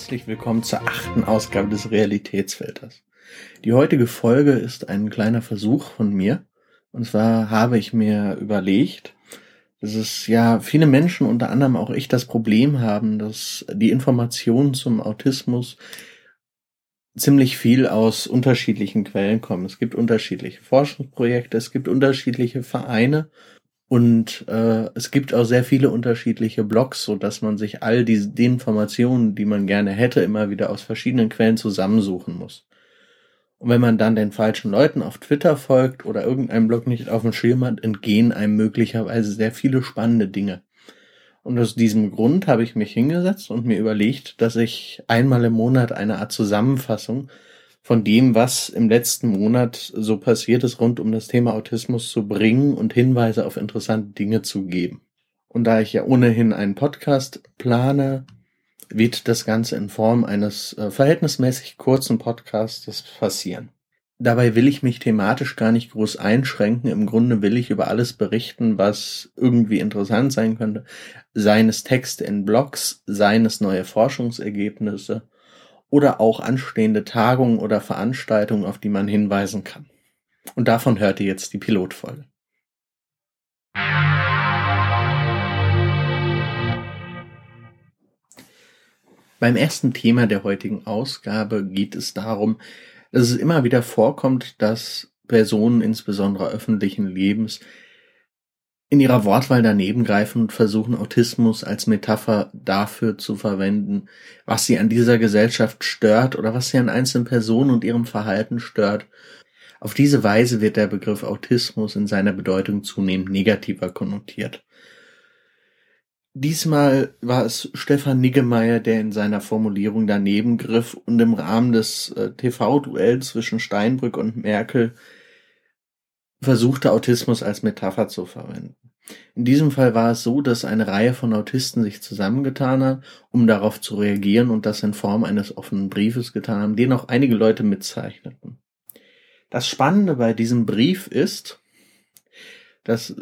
herzlich willkommen zur achten Ausgabe des Realitätsfilters. Die heutige Folge ist ein kleiner Versuch von mir. Und zwar habe ich mir überlegt, dass es ja viele Menschen, unter anderem auch ich, das Problem haben, dass die Informationen zum Autismus ziemlich viel aus unterschiedlichen Quellen kommen. Es gibt unterschiedliche Forschungsprojekte, es gibt unterschiedliche Vereine und äh, es gibt auch sehr viele unterschiedliche Blogs, so dass man sich all die, die Informationen, die man gerne hätte, immer wieder aus verschiedenen Quellen zusammensuchen muss. Und wenn man dann den falschen Leuten auf Twitter folgt oder irgendeinem Blog nicht auf dem Schirm hat, entgehen einem möglicherweise sehr viele spannende Dinge. Und aus diesem Grund habe ich mich hingesetzt und mir überlegt, dass ich einmal im Monat eine Art Zusammenfassung von dem, was im letzten Monat so passiert ist, rund um das Thema Autismus zu bringen und Hinweise auf interessante Dinge zu geben. Und da ich ja ohnehin einen Podcast plane, wird das Ganze in Form eines äh, verhältnismäßig kurzen Podcasts passieren. Dabei will ich mich thematisch gar nicht groß einschränken. Im Grunde will ich über alles berichten, was irgendwie interessant sein könnte. Seines Texte in Blogs, seines neue Forschungsergebnisse oder auch anstehende Tagungen oder Veranstaltungen, auf die man hinweisen kann. Und davon hört ihr jetzt die Pilotfolge. Beim ersten Thema der heutigen Ausgabe geht es darum, dass es immer wieder vorkommt, dass Personen insbesondere öffentlichen Lebens in ihrer Wortwahl daneben greifen und versuchen, Autismus als Metapher dafür zu verwenden, was sie an dieser Gesellschaft stört oder was sie an einzelnen Personen und ihrem Verhalten stört. Auf diese Weise wird der Begriff Autismus in seiner Bedeutung zunehmend negativer konnotiert. Diesmal war es Stefan Niggemeier, der in seiner Formulierung daneben griff und im Rahmen des äh, TV-Duells zwischen Steinbrück und Merkel versuchte, Autismus als Metapher zu verwenden. In diesem Fall war es so, dass eine Reihe von Autisten sich zusammengetan hat, um darauf zu reagieren und das in Form eines offenen Briefes getan haben, den auch einige Leute mitzeichneten. Das Spannende bei diesem Brief ist, dass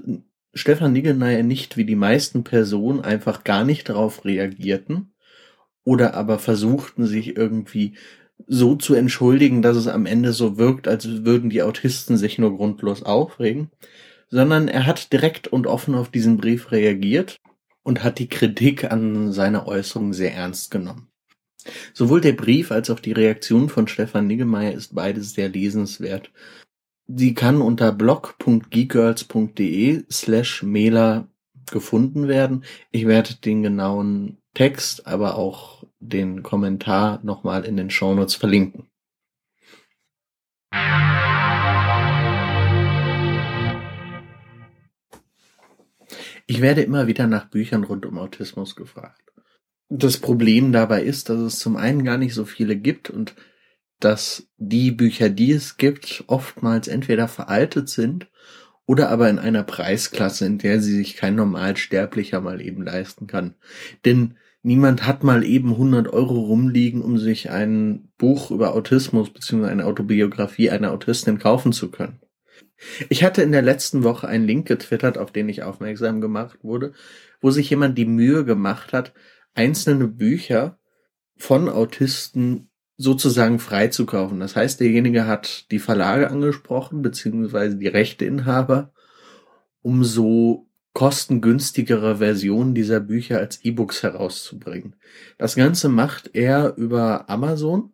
Stefan Niggelneier nicht wie die meisten Personen einfach gar nicht darauf reagierten oder aber versuchten sich irgendwie so zu entschuldigen, dass es am Ende so wirkt, als würden die Autisten sich nur grundlos aufregen, sondern er hat direkt und offen auf diesen Brief reagiert und hat die Kritik an seiner Äußerung sehr ernst genommen. Sowohl der Brief als auch die Reaktion von Stefan Niggemeier ist beides sehr lesenswert. Sie kann unter blog.geekgirls.de slash Mailer gefunden werden. Ich werde den genauen Text, aber auch den Kommentar nochmal in den Shownotes verlinken. Ich werde immer wieder nach Büchern rund um Autismus gefragt. Das Problem dabei ist, dass es zum einen gar nicht so viele gibt und dass die Bücher, die es gibt, oftmals entweder veraltet sind oder aber in einer Preisklasse, in der sie sich kein Normalsterblicher mal eben leisten kann. Denn niemand hat mal eben 100 Euro rumliegen, um sich ein Buch über Autismus bzw. eine Autobiografie einer Autistin kaufen zu können. Ich hatte in der letzten Woche einen Link getwittert, auf den ich aufmerksam gemacht wurde, wo sich jemand die Mühe gemacht hat, einzelne Bücher von Autisten sozusagen freizukaufen. Das heißt, derjenige hat die Verlage angesprochen, beziehungsweise die Rechteinhaber, um so kostengünstigere Versionen dieser Bücher als E-Books herauszubringen. Das Ganze macht er über Amazon.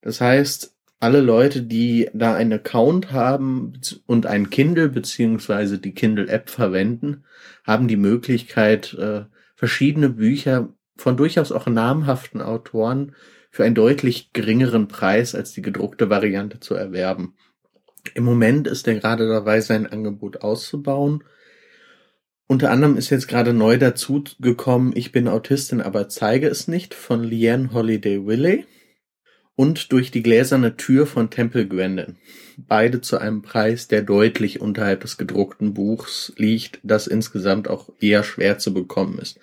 Das heißt, alle Leute, die da einen Account haben und ein Kindle beziehungsweise die Kindle-App verwenden, haben die Möglichkeit, äh, verschiedene Bücher von durchaus auch namhaften Autoren für einen deutlich geringeren Preis als die gedruckte Variante zu erwerben. Im Moment ist er gerade dabei, sein Angebot auszubauen. Unter anderem ist jetzt gerade neu dazu gekommen, ich bin Autistin, aber zeige es nicht, von Leanne Holiday Willey und durch die gläserne Tür von Temple Grandin. Beide zu einem Preis, der deutlich unterhalb des gedruckten Buchs liegt, das insgesamt auch eher schwer zu bekommen ist.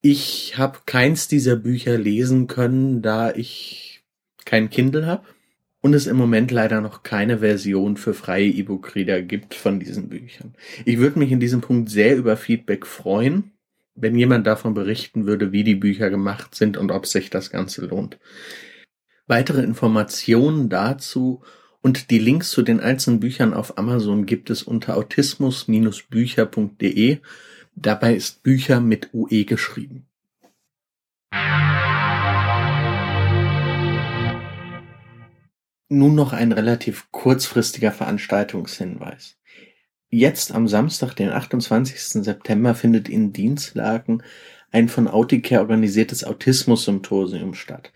Ich habe keins dieser Bücher lesen können, da ich kein Kindle habe und es im Moment leider noch keine Version für freie E-Book-Reader gibt von diesen Büchern. Ich würde mich in diesem Punkt sehr über Feedback freuen, wenn jemand davon berichten würde, wie die Bücher gemacht sind und ob sich das Ganze lohnt. Weitere Informationen dazu und die Links zu den einzelnen Büchern auf Amazon gibt es unter autismus-bücher.de. Dabei ist Bücher mit UE geschrieben. Nun noch ein relativ kurzfristiger Veranstaltungshinweis. Jetzt am Samstag, den 28. September, findet in Dienstlaken ein von Auticare organisiertes Autismus-Symposium statt.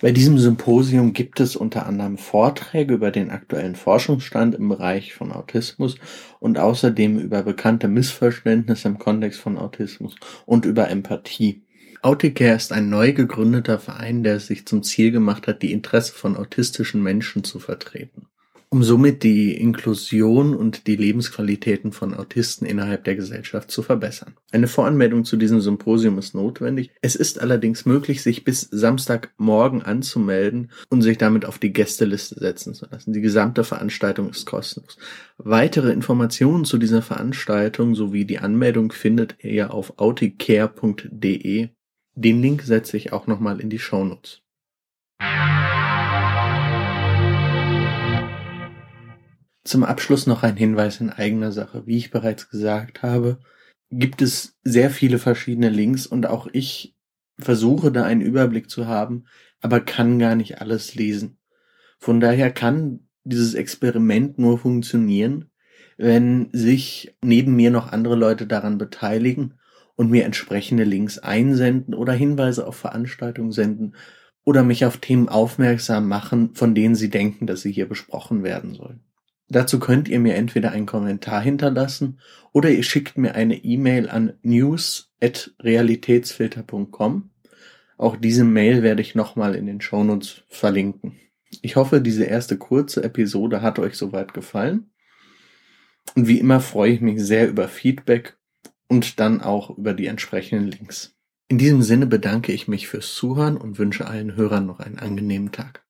Bei diesem Symposium gibt es unter anderem Vorträge über den aktuellen Forschungsstand im Bereich von Autismus und außerdem über bekannte Missverständnisse im Kontext von Autismus und über Empathie. Auticare ist ein neu gegründeter Verein, der es sich zum Ziel gemacht hat, die Interesse von autistischen Menschen zu vertreten, um somit die Inklusion und die Lebensqualitäten von Autisten innerhalb der Gesellschaft zu verbessern. Eine Voranmeldung zu diesem Symposium ist notwendig. Es ist allerdings möglich, sich bis Samstagmorgen anzumelden und sich damit auf die Gästeliste setzen zu lassen. Die gesamte Veranstaltung ist kostenlos. Weitere Informationen zu dieser Veranstaltung sowie die Anmeldung findet ihr auf auticare.de den Link setze ich auch nochmal in die Shownotes. Zum Abschluss noch ein Hinweis in eigener Sache. Wie ich bereits gesagt habe, gibt es sehr viele verschiedene Links und auch ich versuche da einen Überblick zu haben, aber kann gar nicht alles lesen. Von daher kann dieses Experiment nur funktionieren, wenn sich neben mir noch andere Leute daran beteiligen und mir entsprechende Links einsenden oder Hinweise auf Veranstaltungen senden oder mich auf Themen aufmerksam machen, von denen sie denken, dass sie hier besprochen werden sollen. Dazu könnt ihr mir entweder einen Kommentar hinterlassen oder ihr schickt mir eine E-Mail an news@realitätsfilter.com. Auch diese Mail werde ich nochmal in den Shownotes verlinken. Ich hoffe, diese erste kurze Episode hat euch soweit gefallen. Und wie immer freue ich mich sehr über Feedback und dann auch über die entsprechenden Links. In diesem Sinne bedanke ich mich fürs Zuhören und wünsche allen Hörern noch einen angenehmen Tag.